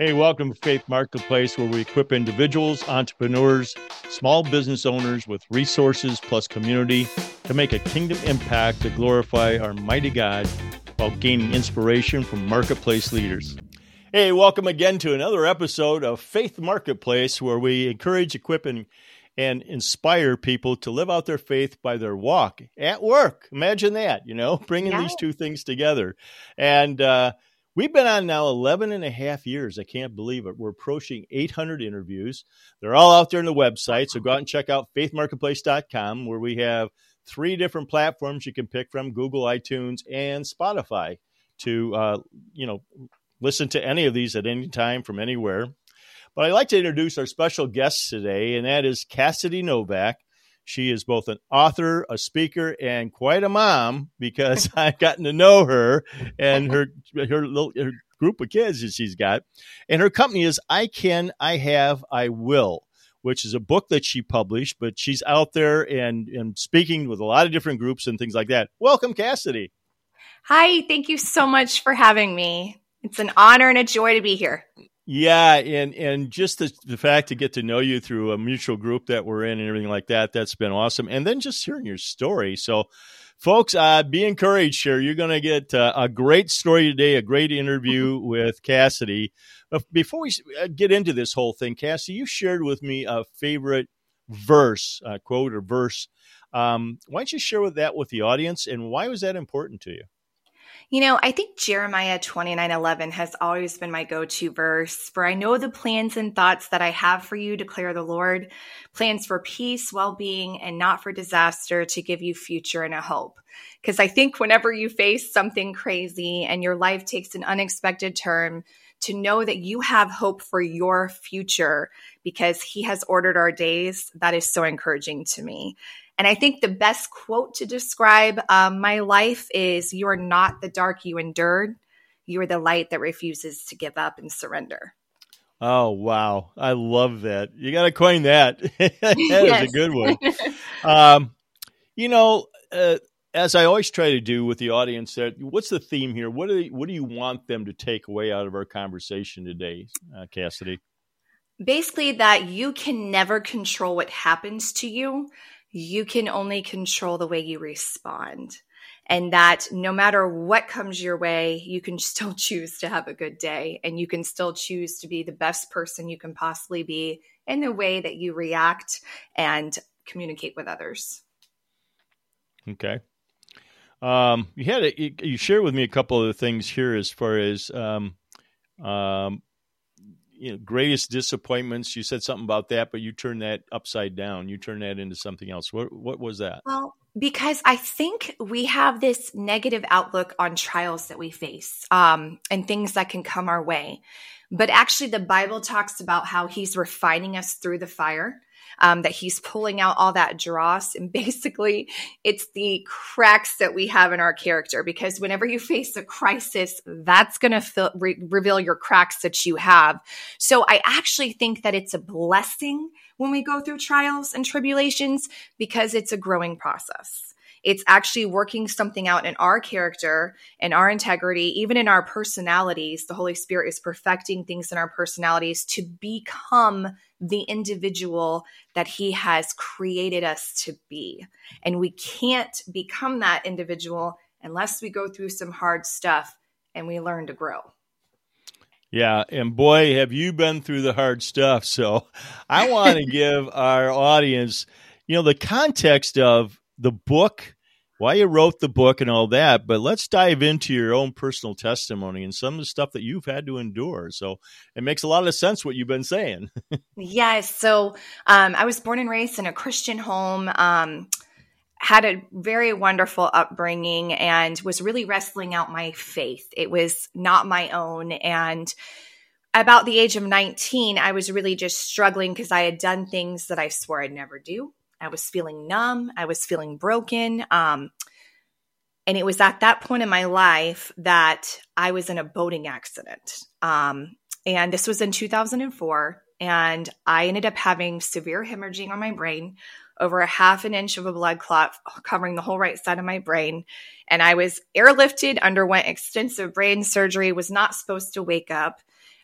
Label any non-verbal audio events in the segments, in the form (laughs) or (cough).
Hey, welcome to Faith Marketplace, where we equip individuals, entrepreneurs, small business owners with resources plus community to make a kingdom impact to glorify our mighty God while gaining inspiration from marketplace leaders. Hey, welcome again to another episode of Faith Marketplace, where we encourage, equip, and, and inspire people to live out their faith by their walk at work. Imagine that, you know, bringing yeah. these two things together. And, uh, We've been on now 11 and a half years. I can't believe it. We're approaching 800 interviews. They're all out there on the website. So go out and check out faithmarketplace.com, where we have three different platforms you can pick from Google, iTunes, and Spotify to, uh, you know, listen to any of these at any time from anywhere. But I'd like to introduce our special guest today, and that is Cassidy Novak. She is both an author, a speaker, and quite a mom because (laughs) I've gotten to know her and her her little her group of kids that she's got. And her company is I Can, I Have, I Will, which is a book that she published, but she's out there and, and speaking with a lot of different groups and things like that. Welcome, Cassidy. Hi, thank you so much for having me. It's an honor and a joy to be here. Yeah, and and just the, the fact to get to know you through a mutual group that we're in and everything like that, that's been awesome. And then just hearing your story. So, folks, uh, be encouraged here. You're going to get uh, a great story today, a great interview with Cassidy. before we uh, get into this whole thing, Cassidy, you shared with me a favorite verse, uh, quote or verse. Um, why don't you share with that with the audience, and why was that important to you? You know, I think Jeremiah 29 11 has always been my go to verse. For I know the plans and thoughts that I have for you, declare the Lord plans for peace, well being, and not for disaster to give you future and a hope. Because I think whenever you face something crazy and your life takes an unexpected turn, to know that you have hope for your future because he has ordered our days, that is so encouraging to me. And I think the best quote to describe um, my life is You are not the dark you endured. You are the light that refuses to give up and surrender. Oh, wow. I love that. You got to coin that. (laughs) that yes. is a good one. (laughs) um, you know, uh, as I always try to do with the audience, that what's the theme here? What do you, what do you want them to take away out of our conversation today, uh, Cassidy? Basically, that you can never control what happens to you, you can only control the way you respond. And that no matter what comes your way, you can (laughs) still choose to have a good day and you can still choose to be the best person you can possibly be in the way that you react and communicate with others. Okay. Um, you had a, you, you shared with me a couple of the things here as far as um, um, you know, greatest disappointments. You said something about that, but you turned that upside down. You turned that into something else. What what was that? Well, because I think we have this negative outlook on trials that we face um, and things that can come our way. But actually, the Bible talks about how He's refining us through the fire um, that he's pulling out all that dross. And (laughs) basically, it's the cracks that we have in our character because whenever you face a crisis, that's going to re- reveal your cracks that you have. So I actually think that it's a blessing when we go through trials and tribulations because it's a growing process. It's actually working something out in our character and our integrity, even in our personalities. The Holy Spirit is perfecting things in our personalities to become the individual that He has created us to be. And we can't become that individual unless we go through some hard stuff and we learn to grow. Yeah, and boy, have you been through the hard stuff. So I want to (laughs) give our audience, you know, the context of the book, why you wrote the book and all that, but let's dive into your own personal testimony and some of the stuff that you've had to endure. So it makes a lot of sense what you've been saying. (laughs) yes. So um, I was born and raised in a Christian home. Um, had a very wonderful upbringing and was really wrestling out my faith. It was not my own. And about the age of 19, I was really just struggling because I had done things that I swore I'd never do. I was feeling numb. I was feeling broken. Um, and it was at that point in my life that I was in a boating accident. Um, and this was in 2004. And I ended up having severe hemorrhaging on my brain, over a half an inch of a blood clot covering the whole right side of my brain. And I was airlifted, underwent extensive brain surgery, was not supposed to wake up.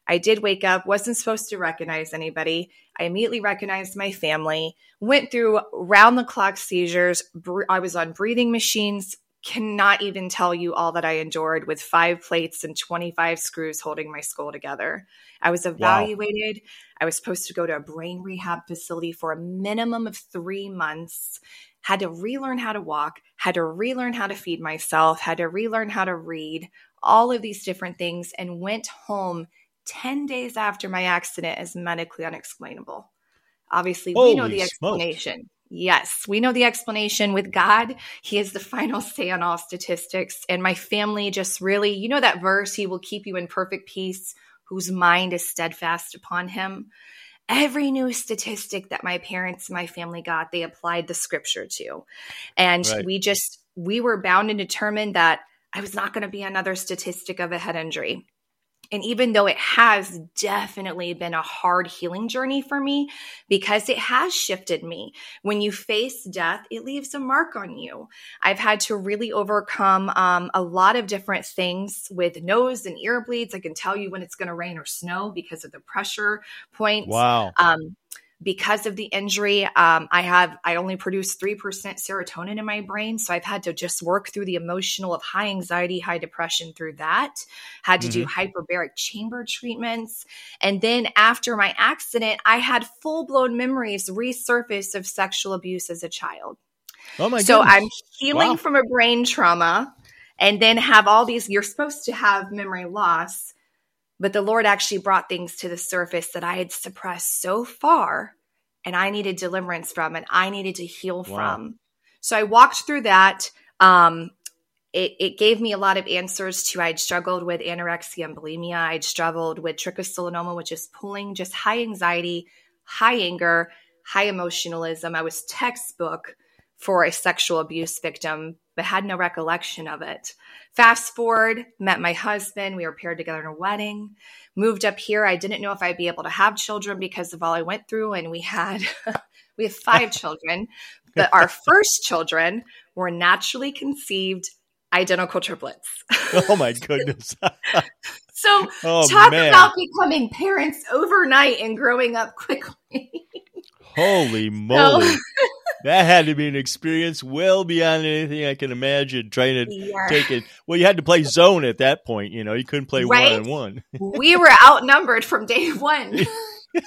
I did wake up, wasn't supposed to recognize anybody. I immediately recognized my family, went through round the clock seizures. I was on breathing machines, cannot even tell you all that I endured with five plates and 25 screws holding my skull together. I was evaluated. Wow. I was supposed to go to a brain rehab facility for a minimum of three months. Had to relearn how to walk, had to relearn how to feed myself, had to relearn how to read, all of these different things, and went home 10 days after my accident as medically unexplainable. Obviously, Holy we know the explanation. Smokes. Yes, we know the explanation with God. He is the (laughs) final say on all statistics. And my family just really, you know, that verse, He will keep you in perfect peace, whose mind is steadfast upon Him. Every new statistic that my parents, my family got, they applied the scripture to. And right. we just, we were bound and determined that I was not going to be another statistic of a head injury. And even though it has definitely been a hard healing journey for me, because it has shifted me. When you face death, it leaves a mark on you. I've had to really overcome um, a lot of different things with nose and ear bleeds. I can tell you when it's going to rain or snow because of the pressure points. Wow. Um, because of the injury um, i have i only produce 3% serotonin in my brain so i've had to just work through the emotional of high anxiety high depression through that had to mm-hmm. do hyperbaric chamber treatments and then after my accident i had full-blown memories resurface of sexual abuse as a child oh my so goodness. i'm healing wow. from a brain trauma and then have all these you're supposed to have memory loss but the Lord actually brought things to the surface that I had suppressed so far and I needed deliverance from and I needed to heal wow. from. So I walked through that. Um, it, it, gave me a lot of answers to I'd struggled with anorexia and bulimia. I'd struggled with trichotillomania, which is pulling, just high anxiety, high anger, high emotionalism. I was textbook for a sexual abuse victim, but had no recollection of it. Fast forward, met my husband. We were paired together in a wedding. Moved up here. I didn't know if I'd be able to have children because of all I went through, and we had (laughs) we have five children. But our (laughs) first children were naturally conceived identical triplets. oh my (laughs) goodness. so oh, talk man. about becoming parents overnight and growing up quickly. Holy moly. So, that had to be an experience well beyond anything I can imagine trying to yeah. take it. Well, you had to play zone at that point. You know, you couldn't play one on one. we were outnumbered from day one. (laughs) yeah,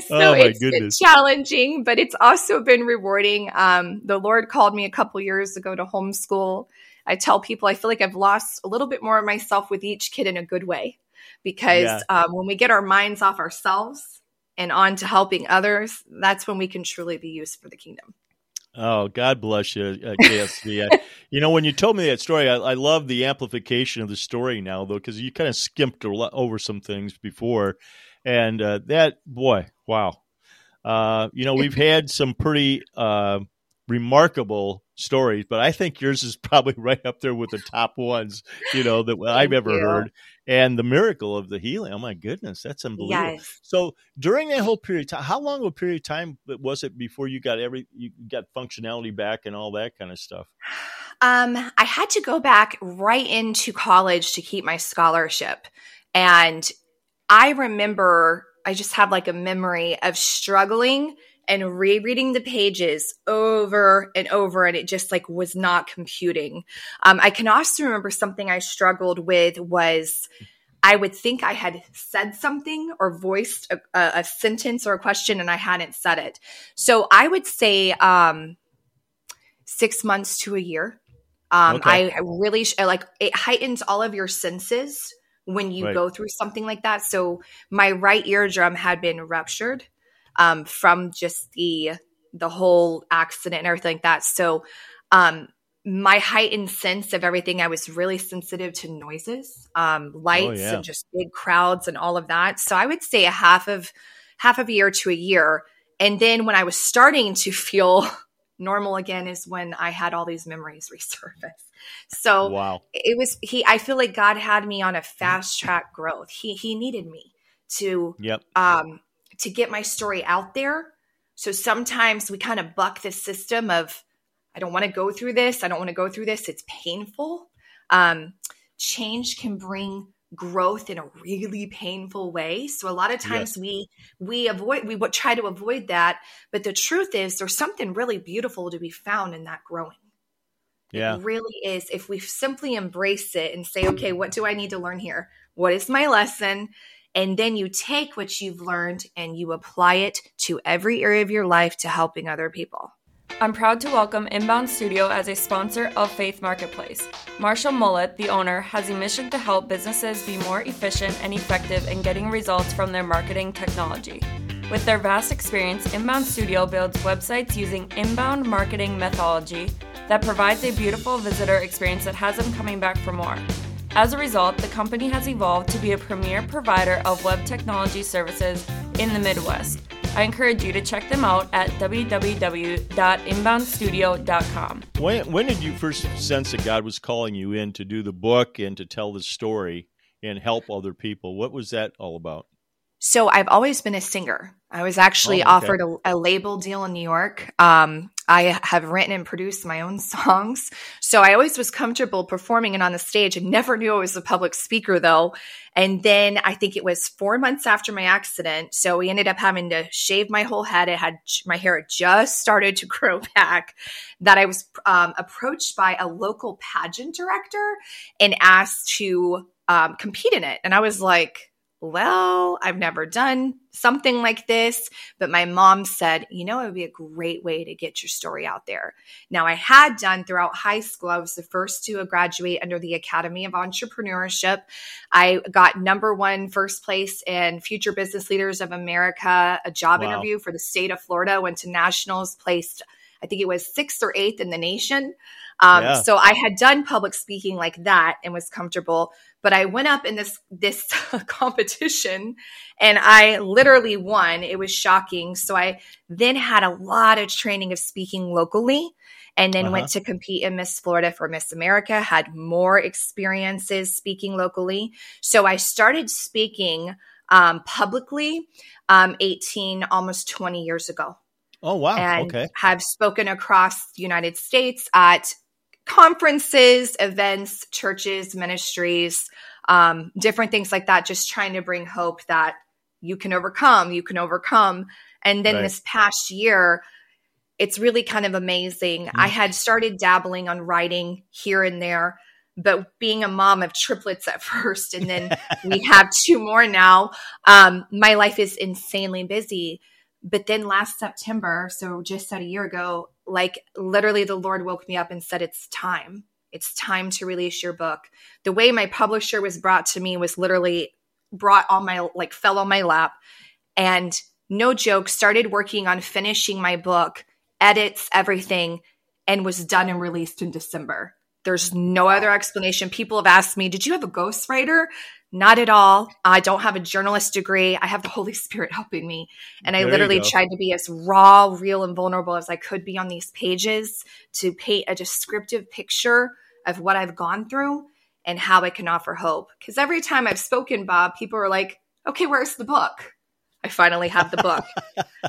so oh it's been challenging, but it's also been rewarding. Um, the Lord called me a couple years ago to homeschool. I tell people I feel like I've lost a little bit more of myself with each kid in a good way because yeah. um, when we get our minds off ourselves and on to helping others, that's when we can truly be used for the kingdom. Oh, God bless you, uh. (laughs) I, you know, when you told me that story, I, I love the amplification of the story now, though, because you kind of skimped over some things before. And uh, that, boy, wow. Uh, you know, we've had some pretty uh, remarkable stories, but I think yours is probably (laughs) right up there with the top ones, you know, that (laughs) I've ever you. heard. And the miracle of the healing. Oh my goodness, that's unbelievable. Yes. So during that whole period of time, how long of a period of time was it before you got every you got functionality back and all that kind of stuff? Um, I had to go back right into college to keep my scholarship. And I remember I just have like a memory of struggling and rereading the pages over and over and it just like was not computing um, i can also remember something i struggled with was i would think i had said something or voiced a, a, sentence or a question and i hadn't said it so i would say um, six months to a year um, okay. I, I really sh- like it heightens all of your senses when you right. go through something like that so my right eardrum had been ruptured um, from just the the whole accident and everything like that. So um, my heightened sense of everything, I was really sensitive to noises, um, lights, oh, yeah. and just big crowds and all of that. So I would say a half of half of a year to a year. And then when I was starting to (laughs) feel normal again is when I had all these memories (laughs) resurface. So wow. it was he I feel like God had me on a fast track growth. He he needed me to yep. um to get my story out there. So sometimes we kind of buck this system of, I don't want to go through this. I don't want to go through this. It's painful. Um, change can bring growth in a really painful way. So a lot of times yes. we we avoid we try to avoid that, but the truth is there's something really beautiful to be found in that growing. Yeah. It really is if we simply embrace it and say, "Okay, what do I need to learn here? What is my lesson?" And then you take what you've learned and you apply it to every area of your life to helping other people. I'm proud to welcome Inbound Studio as a sponsor of Faith Marketplace. Marshall Mullet, the owner, has a mission to help businesses be more efficient and effective in getting results from their marketing technology. With their vast experience, Inbound Studio builds websites using inbound marketing methodology that provides a beautiful visitor experience that has them coming back for more. As a result, the company has evolved to be a premier provider of web technology services in the Midwest. I encourage you to check them out at www.inboundstudio.com. When, when did you first sense that God was calling you in to do the book and to tell the story and help other people? What was that all about? So I've always been a singer. I was actually oh, okay. offered a, a, label deal in New York. Um, I have written and produced my own (laughs) songs. So I always was comfortable performing and on the stage and never knew I was a public speaker though. And then I think it was four months after my accident. So we ended up having to shave my whole head. It had my hair just started to (laughs) grow back that I was um, approached by a local pageant director and asked to um, compete in it. And I was like, well, I've never done something like this, but my mom said, you know, it would be a great way to get your story out there. Now, I had done throughout high school, I was the first to graduate under the Academy of Entrepreneurship. I got number one first place in Future Business Leaders of America, a job wow. interview for the state of Florida, went to nationals, placed, I think it was sixth or eighth in the nation. Um, yeah. So I had done public speaking like that and was comfortable. But I went up in this this (laughs) competition and I literally won. It was shocking. So I then had a lot of training of speaking locally and then uh-huh. went to compete in Miss Florida for Miss America, had more experiences speaking locally. So I started speaking um, publicly um, 18, almost 20 years ago. Oh, wow. And okay. have spoken across the United States at conferences, events, churches, ministries, um, different things like that, just trying to bring hope that you can overcome, you can overcome. And then right. this past year, it's really kind of amazing. Mm-hmm. I had started dabbling on writing here and there, but being a mom of triplets at (laughs) first, and then we have two more now, um, my life is insanely busy. But then last September, so just about a year ago, like literally the Lord woke me up and said, It's time. It's time to release your book. The way my publisher was brought to me was literally brought on my, like, fell on my lap. And no joke, started working on finishing my book, edits, everything, and was done and released in December. There's no other explanation. People have asked me, Did you have a ghostwriter? Not at all. I don't have a journalist degree. I have the Holy Spirit (laughs) helping me. And I literally tried to be as raw, real, and vulnerable as I could be on these pages to paint a descriptive picture of what I've gone through and how I can offer hope. Because every time I've spoken, Bob, people are like, okay, where's the book? I finally have the book.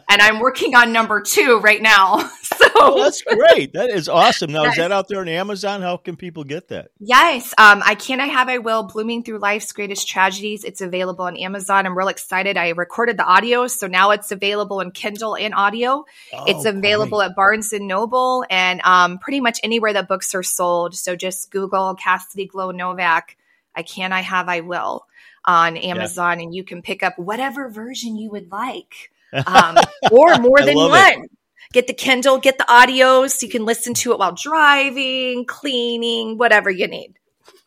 and I'm working on number two right now. (laughs) so oh, that's great. That is awesome. Now, yes. is that out there on Amazon? How can people get that? Yes. Um, I Can I Have I Will, Blooming Through Life's Greatest Tragedies. It's available on Amazon. I'm real excited. I recorded the audio, so now it's available in Kindle and audio. Oh, it's available great. at Barnes and Noble and um, pretty much anywhere that books are sold. So just Google Cassidy Glow Novak. I Can I Have I Will on Amazon yeah. and you can pick up whatever version you would like. (laughs) Um, or more than one. It. Get the Kindle, get the audio so you can listen to it while driving, cleaning, whatever you need.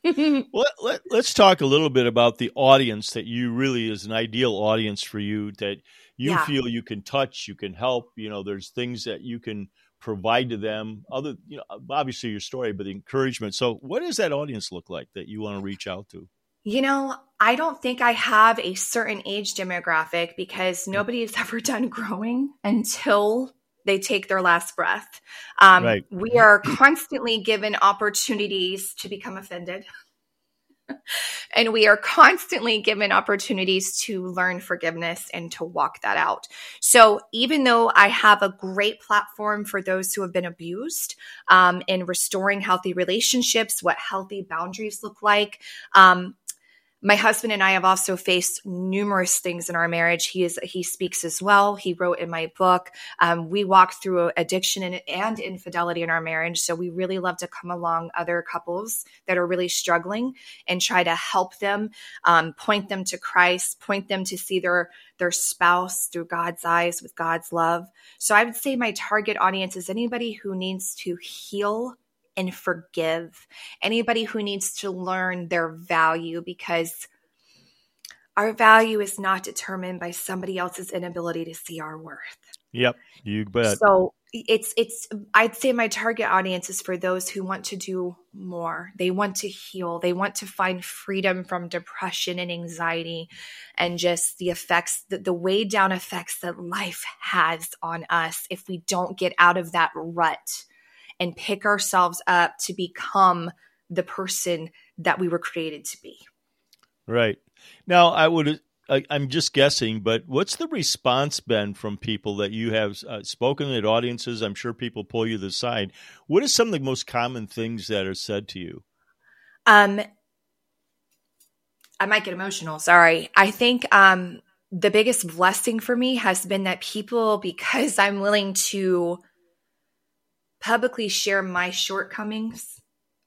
well, (laughs) let, us talk a little bit about the audience that you really is an ideal audience for you that you yeah. feel you can touch, you can help. You know, there's things that you can provide to them. Other, you know, obviously your story, but the encouragement. So, what does that audience look like that you want to reach out to? You know, I don't think I have a certain age demographic because nobody has (laughs) ever done growing until they take their last breath. Um, right. We are constantly given opportunities to become offended. (laughs) and we are constantly given opportunities to learn forgiveness and to walk that out. So, even though I have a great platform for those who have been abused um, in restoring healthy relationships, what healthy boundaries look like, um, my husband and I have also faced numerous things in our marriage. He is he speaks as well. He wrote in my book. Um, we walked through addiction and, and infidelity in our marriage, so we really love to come along other couples that are really struggling and try to help them, um, point them to Christ, point them to see their their spouse through God's eyes with God's love. So I would say my target audience is anybody who needs to heal and forgive. Anybody who needs to learn their value because our value is not determined by somebody else's inability to see our worth. Yep, you bet. So it's it's I'd say my target audience is for those who want to do more. They want to heal. They want to find freedom from depression and anxiety and just the effects the, the way down effects that life has on us if we don't get out of that rut and pick ourselves up to become the person that we were created to be. Right. Now, I would I, am just guessing, but what's the response been from people that you have uh, spoken at audiences? I'm sure people pull you to the side. What are some of the most common things that are said to you? Um, I might get emotional. Sorry. I think um, the biggest blessing for me has been that people, because I'm willing to publicly share my shortcomings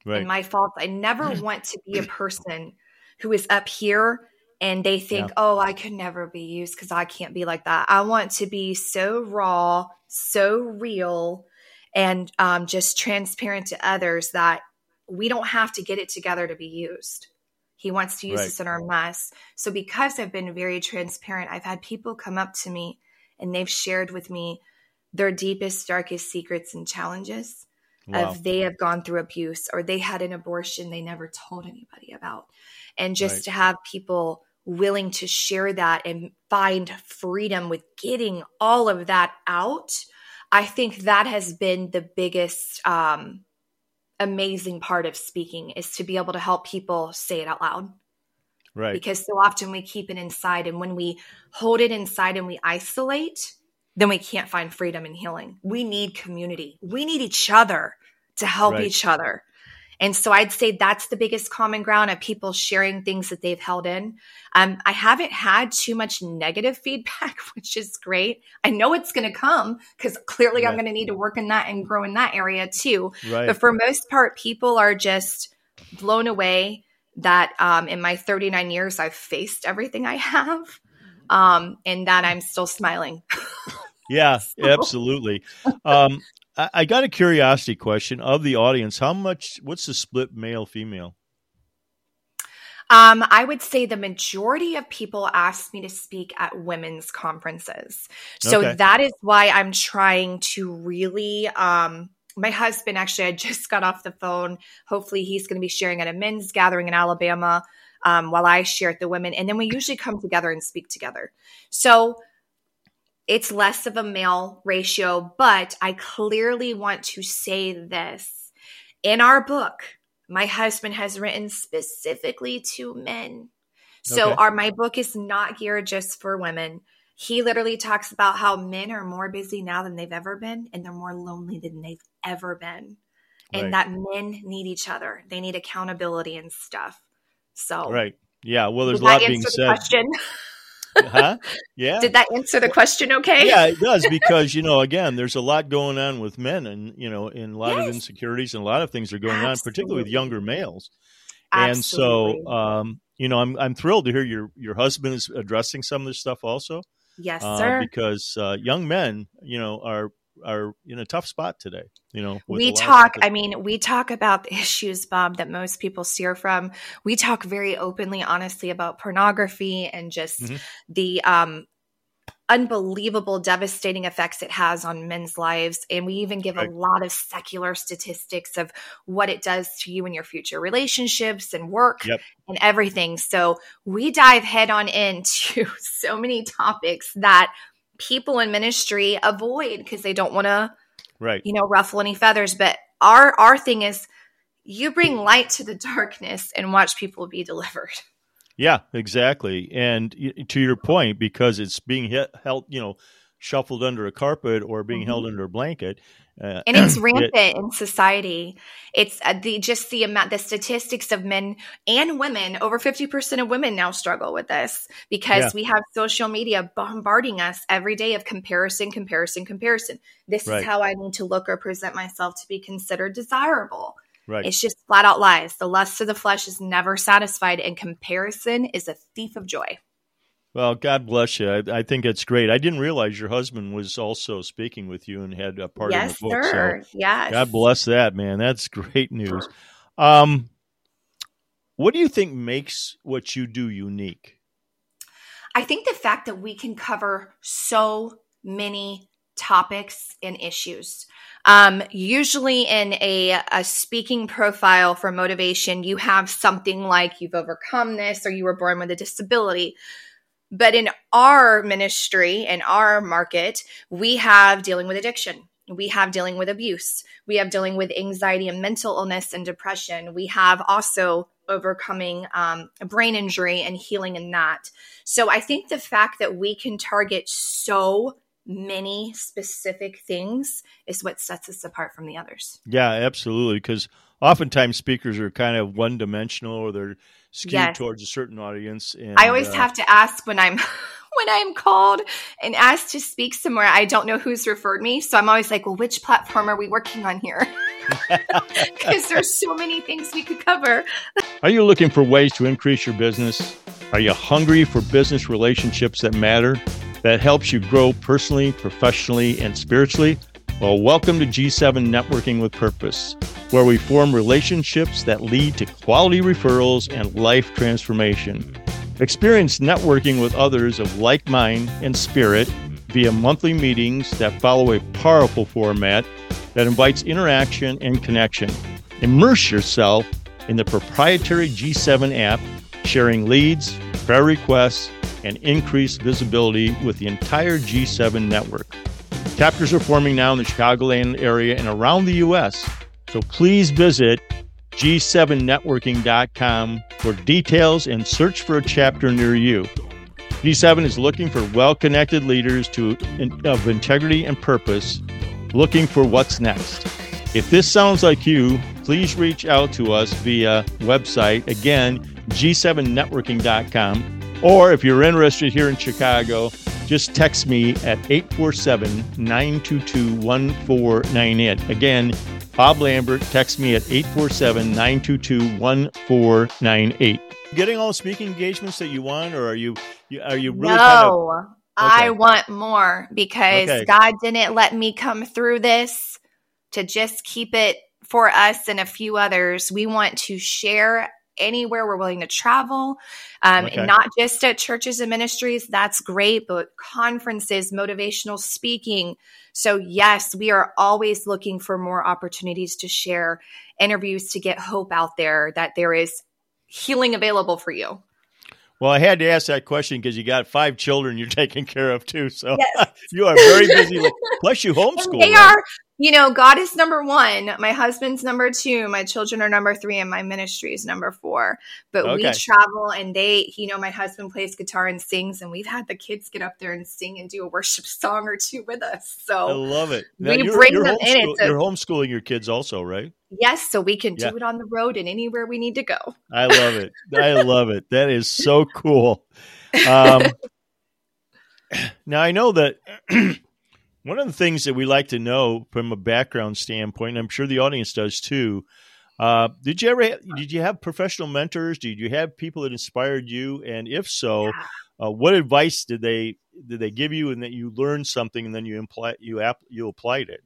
right. and my faults. I never (clears throat) want to be a person who is up here and they think, yeah. oh, I could never be used because I can't be like that. I want to be so raw, so real, and um, just transparent to others that we don't have to get it together to be used. He wants to use right. us in our mess. So, because I've been very transparent, I've had people come up to me and they've shared with me their deepest, darkest secrets and challenges wow. of they have gone through abuse or they had an abortion they never told anybody about. And just right. to have people willing to share that and find freedom with getting all of that out, I think that has been the biggest um, amazing part of speaking is to be able to help people say it out loud. Right. Because so often we keep it inside. And when we hold it inside and we isolate, then we can't find freedom and healing. We need community. We need each other to help right. each other. And so I'd say that's the biggest common ground of people sharing things that they've held in. Um, I haven't had too much negative (laughs) feedback, which is great. I know it's going to come because clearly right. I'm going to need to work in that and grow in that area too. Right. But for most part, people are just blown away that um, in my 39 years, I've faced everything I have um, and that I'm still smiling. (laughs) yeah, (laughs) so. absolutely. Um, I, I got a curiosity question of the audience. How much? What's the split male female? Um, I would say the majority of people ask me to speak at women's conferences. So okay. that is why I'm trying to really. Um, my husband actually, I just got off the phone. Hopefully, he's going to be sharing at a men's gathering in Alabama um, while I share at the women. And then we usually come together and speak together. So it's less of a male ratio, but I clearly want to say this. In our book, my husband has written specifically to men. So okay. our my book is not geared just for women. He literally talks about how men are more busy now than they've ever been and they're more lonely than they've ever been. And right. that men need each other. They need accountability and stuff. So right, yeah. Well, there's a lot being said. Huh? Yeah. Did that answer the question okay? Yeah, it does (laughs) because you know, again, there's a lot going on with men, and you know, in a lot yes. of insecurities and a lot of things are going Absolutely. on, particularly with younger males. Absolutely. And so, um, you know, I'm I'm thrilled to hear your your husband is addressing some of this stuff also. Yes, uh, sir. Because uh, young men, you know, are are in a tough spot today you know we talk i mean we talk about the (laughs) issues bob that most people steer from we talk very openly honestly about pornography and just mm-hmm. the um unbelievable devastating effects it has on men's lives and we even give right. a lot of secular statistics of what it does to you and your future relationships and work yep. and everything so we dive head on into (laughs) so many topics that people in ministry avoid because they don't want to right. you know ruffle any feathers. But our our thing is you bring light to the (laughs) darkness and watch people be delivered. Yeah exactly. And to your point because it's being held you know shuffled under a carpet or being mm-hmm. held under a blanket Uh, and it's (clears throat) rampant it, in society. It's uh, the just the amount, the statistics of men and women. Over fifty percent of women now struggle with this because yeah. we have social media bombarding us every day of comparison, comparison, comparison. This right. is how I need to look or present myself to be considered desirable. Right. It's just flat out lies. The lust of the flesh is never satisfied, and comparison is a thief of joy. Well, God bless you. I, I, think it's great. I didn't realize your husband was also speaking with you and had a part yes, in the book. Sir. So yes. God bless that, man. That's great news. Um, what do you think makes what you do unique? I think the fact that we can cover so many topics and issues. Um, usually, in a, a speaking profile for motivation, you have something like you've overcome this or you were born with a disability but in our ministry, in our market, we have dealing with addiction. We have dealing with abuse. We have dealing with anxiety and mental illness and depression. We have also overcoming um, brain injury and healing in that. So I think the fact that we can target so many specific things is what sets us apart from the others. Yeah, absolutely. Because oftentimes speakers are kind of one dimensional or they're skewed yes. towards a certain audience. And, I always uh, have to ask when I'm (laughs) when I'm called and asked to speak somewhere. I don't know who's referred me, so I'm always like, "Well, which platform are we working on here?" (laughs) Because there's so many things we could cover. (laughs) are you looking for ways to increase your business? Are you hungry for business relationships that matter? That helps you grow personally, professionally, and spiritually? Well, welcome to G7 Networking with Purpose, where we form relationships that lead to quality referrals and life transformation. Experience networking with others of like mind and spirit via monthly meetings that follow a powerful format that invites interaction and connection. Immerse yourself in the proprietary G7 app, sharing leads, prayer requests, and increased visibility with the entire G7 network. Chapters are forming now in the Chicagoland area and around the U.S. So please visit g7networking.com for details and search for a chapter near you. G7 is looking for well-connected leaders to, of integrity and purpose, looking for what's next. If this sounds like you, please reach out to us via website again g7networking.com or if you're interested here in Chicago, just text me at 847 922 1498. Again, Bob Lambert, text me at 847 922 1498. Getting all the speaking engagements that you want, or are you, are you really no, kind of, okay. I want more because okay. God didn't let me come through this to just keep it for us and a few others. We want to share anywhere we're willing to travel, um, okay. not just at churches and ministries. That's great, but conferences, motivational speaking. So, yes, we are always looking for more opportunities to share interviews to get hope out there that there is healing available for you. Well, I had to ask that question because you got five children you're (laughs) taking care of too. So yes. (laughs) you are very busy. (laughs) Plus, you homeschool. And they right? are you know, God is number one. My husband's number two. My children are number three, and my ministry is number four. But okay. we travel and they, you know, my husband plays guitar and sings, and we've had the kids get up there and sing and do a worship (laughs) song or two with us. So I love it. Now, we bring them in. It's a, you're homeschooling your kids also, right? Yes, so we can do yeah. it on the road and anywhere we need to go. I love it. I (laughs) love it. That is so cool. Um, (laughs) (clears throat) now I know that (clears throat) one of the things that we like to know from a background standpoint, I'm sure the audience does too. Uh, did you ever have, did you have professional mentors? Did you have people that inspired you? And if so, yeah. uh, what advice did they did they give you, and that you learned something, and then you imply you app, you applied it?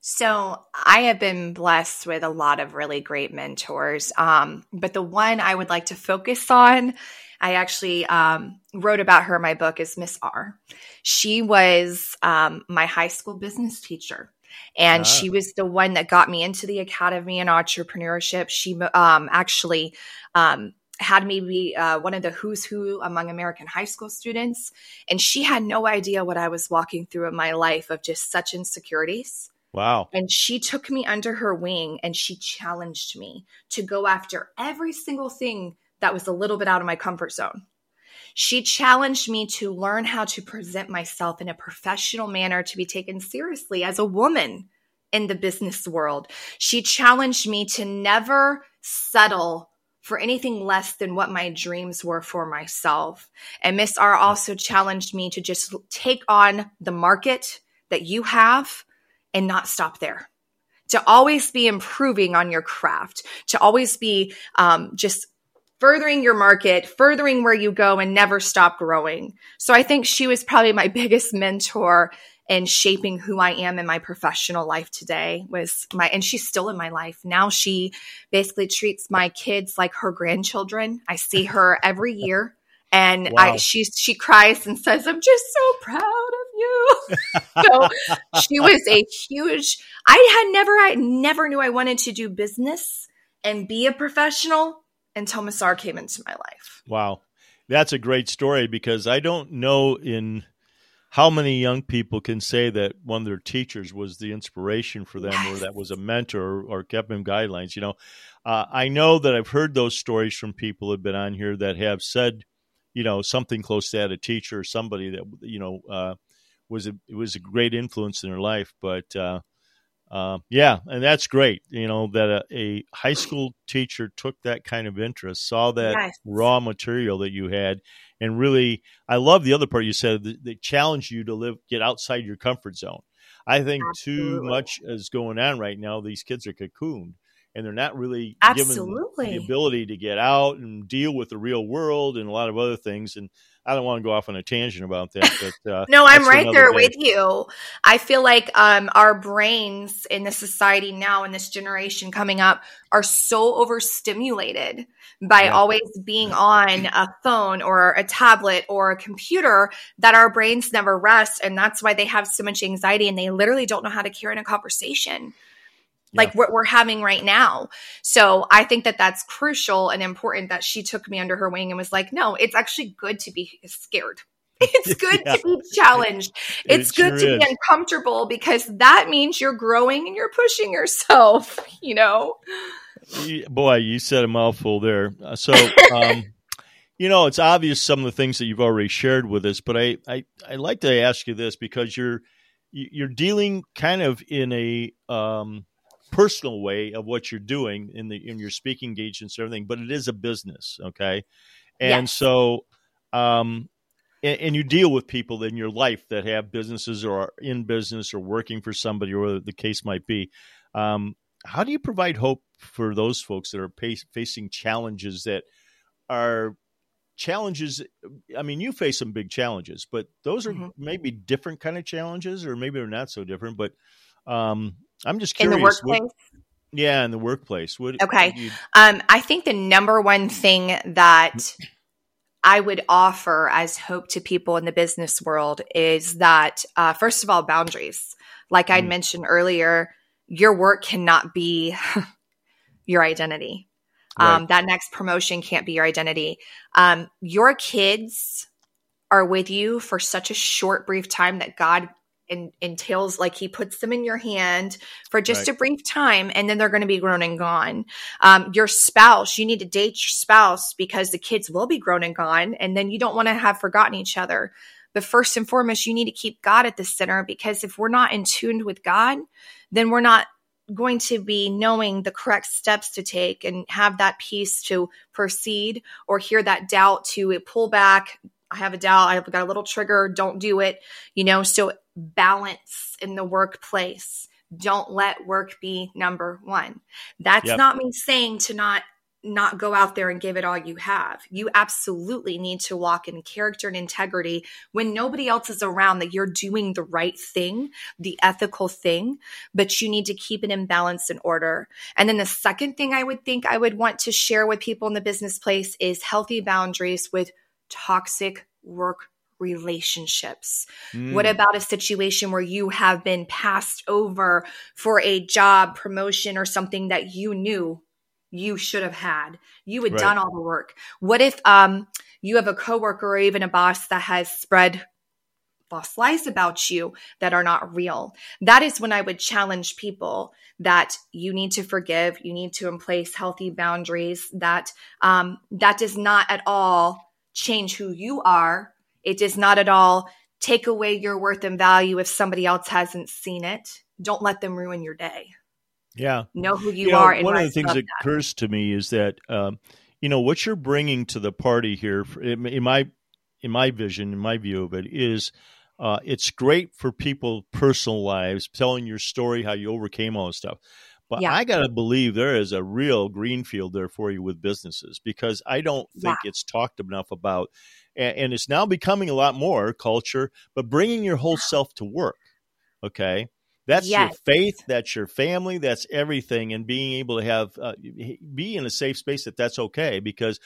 So I have been blessed with a lot of really great mentors, um, but the one I would like to focus on I actually um, wrote about her in my book is Miss R. She was um, my high school business teacher. And ah. she was the one that got me into the academy and entrepreneurship. She um, actually um, had me be uh, one of the who's who among American high school students. And she had no idea what I was walking through in my life of just such insecurities. Wow. And she took me under her wing and she challenged me to go after every single thing that was a little bit out of my comfort zone. She challenged me to learn how to present myself in a professional manner to be taken seriously as a woman in the business world. She challenged me to never settle for anything less than what my dreams were for myself. And Miss R also challenged me to just take on the market that you have and not stop there. To always be improving on your craft, to always be um, just furthering your market, furthering where you go, and never stop growing. So I think she was probably my (laughs) biggest mentor in shaping who I am in my professional life today was my, and she's still in my life. Now she basically treats my kids like her grandchildren. I see her every year and wow. I, she, she cries and says, I'm just so proud you. (laughs) so she was a huge, I had never, I never knew I wanted to do business and be a professional until Miss R came into my life. Wow. That's a great story because I don't know in how many young people can say that one of their teachers was the inspiration for them yes. or that was a mentor or, kept them guidelines you know uh, i know that i've heard those stories from people who've been on here that have said you know something close to that a teacher or somebody that you know uh, was a was a great influence in her life but uh, uh, yeah, and that's great. You know that a, a, high school teacher took that kind of interest, saw that yes. raw material that you had, and really, I love the other part you said that, that challenged you to live, get outside your comfort zone. I think Absolutely. too much is going on right now. These kids are cocooned, and they're not really Absolutely. given the ability to get out and deal with the real world and a lot of other things. And I don't want to go off on a tangent about that, but uh, (laughs) no, I'm right there day. with you. I feel like um, our brains in the society now, in this generation coming up, are so overstimulated by yeah. always being on a phone or a tablet or a computer that our brains never rest, and that's why they have so much anxiety and they literally don't know how to carry in a conversation like what we're having right now. So I think that that's crucial and important that she took me under her wing and was like, no, it's actually good to be scared. (laughs) It's (laughs) good yeah. to be challenged. It's it good sure to is. be uncomfortable because that means you're growing and you're pushing yourself, (laughs) you know? Boy, you said a mouthful there. Uh, so, um, you know, it's obvious some of the things that you've already shared with us, but I, I, I like to ask you this because you're, you're dealing kind of in a, um, personal way of what you're doing in the in your speaking engagements and everything, but it is a business, okay? And yes. so um and, and, you deal with people in your life that have businesses or are in business or working for somebody or the case might be. Um, how do you provide hope for those folks that are facing challenges that are challenges i mean you face some big challenges but those are mm-hmm. maybe different kind of challenges or maybe they're not so different but um, I'm just curious. In the workplace? What, yeah, in the workplace. What, okay. You... Um, I think the number one thing that I would offer as hope to people in the business world is that, uh, first of all, boundaries. Like I mm. mentioned earlier, your work cannot be (laughs) your identity. Right. Um, that next promotion can't be your identity. Um, your kids are with you for such a short, brief time that God in, entails like he puts them in your hand for just right. a brief time and then they're going to be grown and gone. Um, your spouse, you need to date your spouse because the kids will be grown and gone and then you don't want to have forgotten each other. But first and foremost, you need to keep God at the center because if we're not in tune with God, then we're not going to be knowing the correct steps to take and have that peace to proceed or hear that doubt to pull back, I have a doubt. I've got a little trigger. Don't do it. You know, so balance in the workplace. Don't let work be number one. That's yep. not me saying to not not go out there and give it all you have. You absolutely need to walk in character and integrity when nobody else is around that you're doing the right thing, the ethical thing, but you need to keep it in balance and order. And then the second thing I would think I would want to share with people in the business place is healthy boundaries with toxic work relationships? Mm. What about a situation where you have been passed over for a job promotion or something that you knew you should have had? You had right. done all the work. What if um, you have a coworker or even a boss that has spread false lies about you that are not real? That is when I would challenge people that you need to forgive, you need to in place healthy boundaries. That um, that does not at all change who you are. It does not at all take away your worth and value if somebody else hasn't seen it. don't let them ruin your day. Yeah. Know who you, you know, are. one of the things that, that occurs to me is that, um, you know, what you're bringing to the party here, in my in my vision, in my view of it, is uh, it's great for people personal lives, telling your story, how you overcame all this stuff. But yeah. I got to believe there is a real greenfield there for you with businesses because I don't think yeah. it's talked enough about. And, and, it's now becoming a lot more culture, but bringing your whole self to work. Okay. That's yes. your faith. That's your family. That's everything. And being able to have, uh, be in a safe space that that's okay because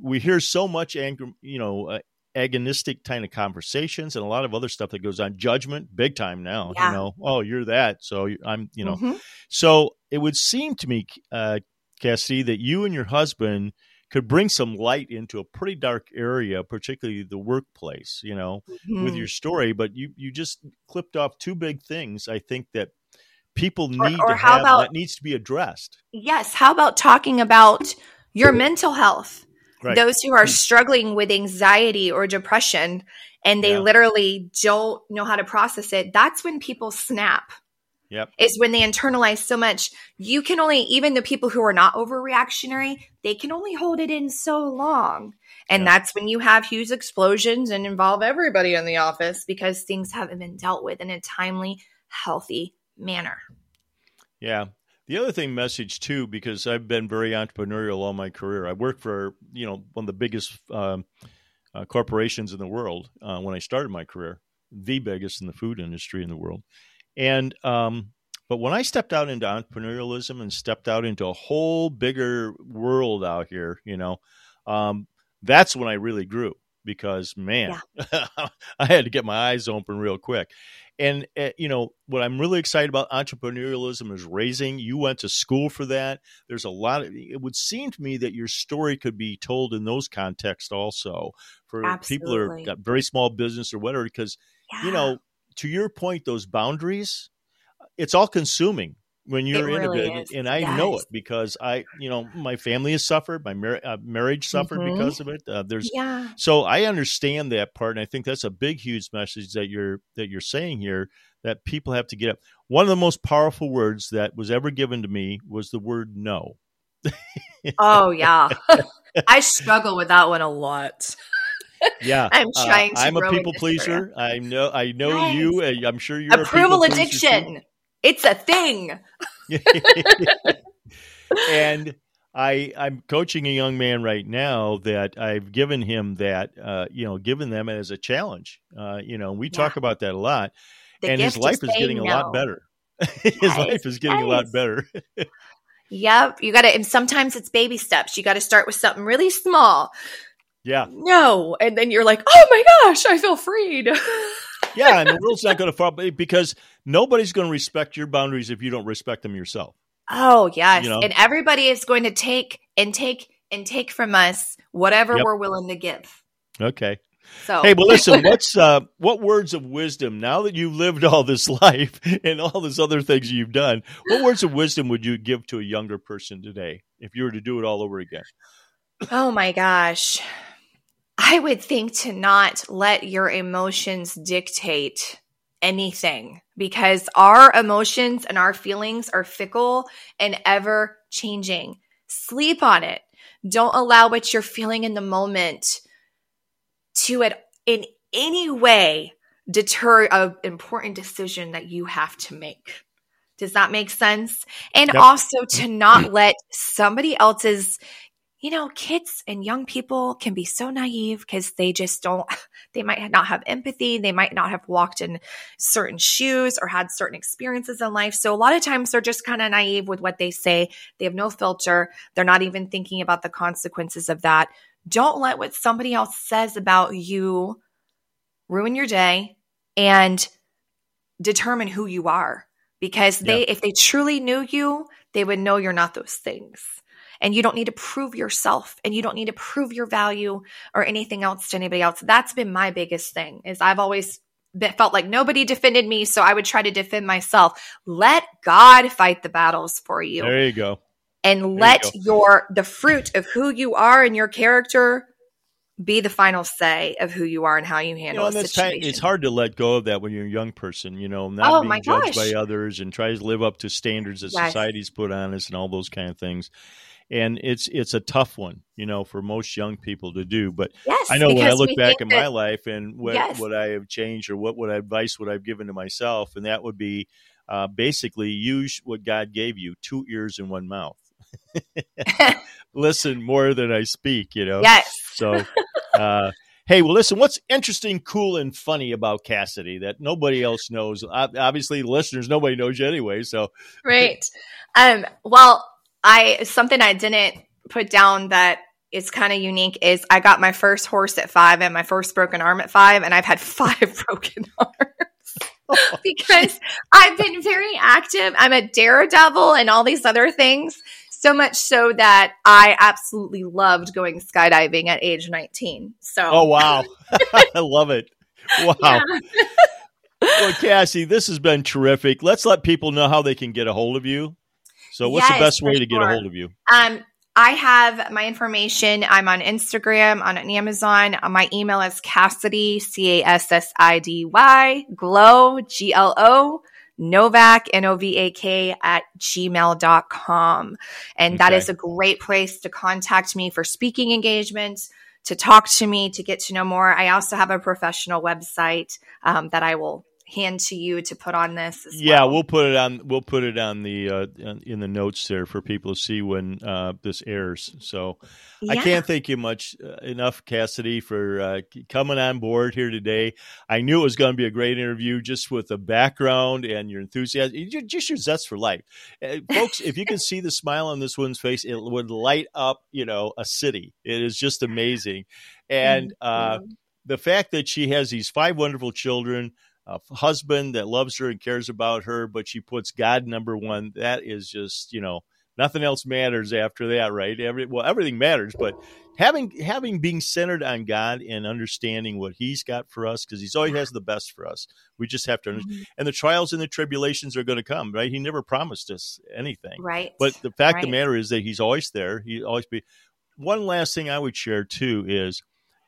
we hear so much anger, you know, uh, agonistic kind of conversations and a lot of other stuff that goes on judgment big time now yeah. you know oh you're that so i'm you know mm-hmm. so it would seem to me uh cassidy that you and your husband could bring some light into a pretty dark area particularly the workplace you know mm-hmm. with your story but you you just clipped off two big things i think that people need or, or to have about, that needs to be addressed yes how about talking about your mental health Right. Those who are hmm. struggling with anxiety or depression and they yeah. literally don't know how to process it, that's when people snap. Yep. Is when they internalize so much. You can only, even the people who are not overreactionary, they can only hold it in so long. And yeah. that's when you have huge explosions and involve everybody in the office because things haven't been dealt with in a timely, healthy manner. Yeah. The other thing, message too, because I've been very entrepreneurial all my career. I worked for you know one of the biggest um, uh, corporations in the world uh, when I started my career, the biggest in the food industry in the world. And um, but when I stepped out into entrepreneurialism and stepped out into a whole bigger world out here, you know, um, that's when I really grew because man, yeah. (laughs) I had to get my eyes open real quick. And uh, you know what I'm really excited about entrepreneurialism is raising. You went to school for that. There's a lot of. It would seem to me that your story could be told in those contexts also for Absolutely. people who are got very small business or whatever. Because yeah. you know, to your point, those boundaries, it's all consuming when you're it in really a bit and i yes. know it because i you know my family has suffered my mar- uh, marriage suffered mm-hmm. because of it uh, there's yeah. so i understand that part and i think that's a big huge message that you're that you're saying here that people have to get up one of the most powerful words that was ever given to me was the word no oh yeah (laughs) i struggle with that one a lot yeah (laughs) i'm uh, trying uh, i'm a people pleaser i know i know nice. you i'm sure you're approval addiction it's a thing. (laughs) and I I'm coaching a young man right now that I've given him that uh, you know given them as a challenge. Uh, you know, we yeah. talk about that a lot, the and his life is getting no. a lot better. (laughs) his yes. life is getting yes. a lot better. yep, you got to. And sometimes it's baby steps. You got to start with something really small. Yeah. No, and then you're like, oh my gosh, I feel freed yeah, and the world's not going to follow because nobody's going to respect your boundaries if you don't respect them yourself. Oh yes, you know? and everybody is going to take and take and take from us whatever yep. we're willing to give. Okay. So hey, but listen, (laughs) what's uh, what words of wisdom now that you've lived all this (laughs) life and all these other things you've done? What words of wisdom would you give to a younger person today if you were to do it all over again? Oh my gosh. I would think to not let your emotions dictate anything because our emotions and our feelings are fickle and ever changing. Sleep on it. Don't allow what you're feeling in the moment to it in any way deter an important decision that you have to make. Does that make sense? And yep. also to not (clears throat) let somebody else's you know, kids and young people can be so naive because they just don't, (laughs) they might not have empathy. They might not have walked in certain shoes or had certain experiences in life. So a lot of times they're just kind of naive with what they say. They have no filter. They're not even thinking about the consequences of that. Don't let what somebody else says about you ruin your day and determine who you are because they, yeah. if they truly knew you, they would know you're not those things and you don't need to prove yourself and you don't need to prove your value or anything else to anybody else. That's been my biggest thing is I've always felt like nobody defended me, so I would try to defend myself. Let God fight the battles for you. There you go. And there let you your the fruit of who you are and your character be the final say of who you are and how you handle you know, a situation. Time, it's hard to let go of that when you're a young person, you know, not Oh, being judged gosh. by others and tries to live up to standards that Yes. society's put on us and all those kind of things. And it's it's a tough one, you know, for most young people to do. But yes, I know when I look back in my life and what Yes. what I have changed or what what advice would I've given to myself, and that would be uh, basically use what God gave you, two ears and one mouth. (laughs) Listen more than I speak, you know. yes, So, uh, hey, well, listen, what's interesting, cool, and funny about Cassidy that nobody else knows? Obviously, the listeners, nobody knows you anyway. So, right. Um, well, I something I didn't put down that is kind of unique is I got my first horse at five and my first broken arm at five, and I've had (laughs) five broken (laughs) arms oh. because I've been very active. I'm a daredevil and all these other things. So much so that I absolutely loved going skydiving at age 19. So, oh, wow. (laughs) I love it. Wow. Well, Cassie, this has been terrific. Let's let people know how they can get a hold of you. So, what's Yes, the best way to get a hold of you? Um, I have my information. I'm on Instagram, on Amazon. Uh, My email is Cassidy, C A S S I D Y, glow, G L O, Novak, N O V A K, at gmail.com. And that Okay. is a great place to contact me for speaking engagements, to talk to me, to get to know more. I also have a professional website um, that I will hand to you to put on this as Yeah, well. we'll put it on. We'll put it on the uh, in the notes there for people to see when uh, this airs. So I can't thank you much uh, enough, Cassidy, for uh, coming on board here today. I knew it was going to be a great interview, just with the background and your enthusiasm, You- just your zest for life, uh, folks. if you can (laughs) see the smile on this woman's face, it would light up, you know, a city. It is just amazing, and uh, you. the fact that she has these five wonderful children, a husband that loves her and cares about her, but she puts God number one. That is just, you know, nothing else matters after that, right? Every well, everything matters, but having having being centered on God and understanding what He's got for us, because He's always has the best for us. We just have to understand. Mhm. And the trials and the tribulations are going to come, right? He never promised us anything. Right. But the fact of the matter is that he's always there. He always be. One last thing I would share too is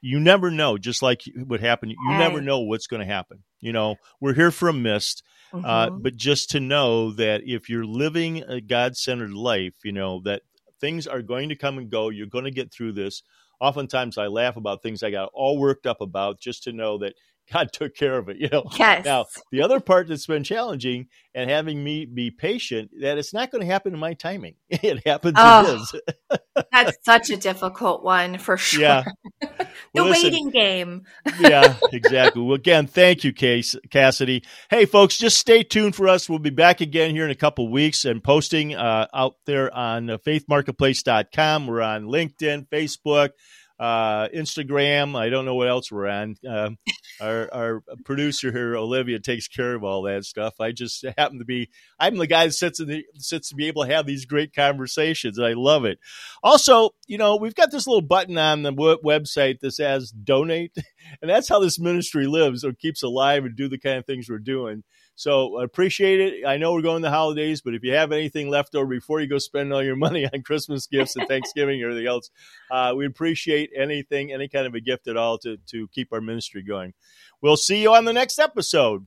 you never know. Just like what happened, you never know what's going to happen. You know, we're here for a mist, uh, Mhm. but just to know that if you're living a God centered life, you know that things are going to come and go. You're going to get through this. Oftentimes, I laugh about things I got all worked up about just to know that God took care of it. You know, Yes. now, the other part that's been challenging and having me be patient that it's not going to happen in my timing. (laughs) It happens Oh. (laughs) That's such a difficult one for sure. Yeah. (laughs) the Well, listen, waiting game. yeah, exactly. Well, again, thank you, Case Cassidy. Hey, folks, just stay tuned for us. We'll be back again here in a couple weeks and posting uh, out there on uh, faithmarketplace.com. We're on LinkedIn, Facebook, uh, Instagram. I don't know what else we're on. Um, our, our producer here, Olivia, takes care of all that stuff. I just happen to be, I'm the guy that sits in the, sits to be able to have these great conversations, I love it. Also, you know, we've got this little button on the w- website that says donate, (laughs) and that's how this ministry lives or keeps alive and do the kind of things we're doing. So I appreciate it. I know we're going to holidays, but if you have anything left over before you go spend all your (laughs) money on Christmas gifts and Thanksgiving or anything else, uh, we appreciate anything, any kind of a gift at all to to keep our ministry going. We'll see you on the next episode.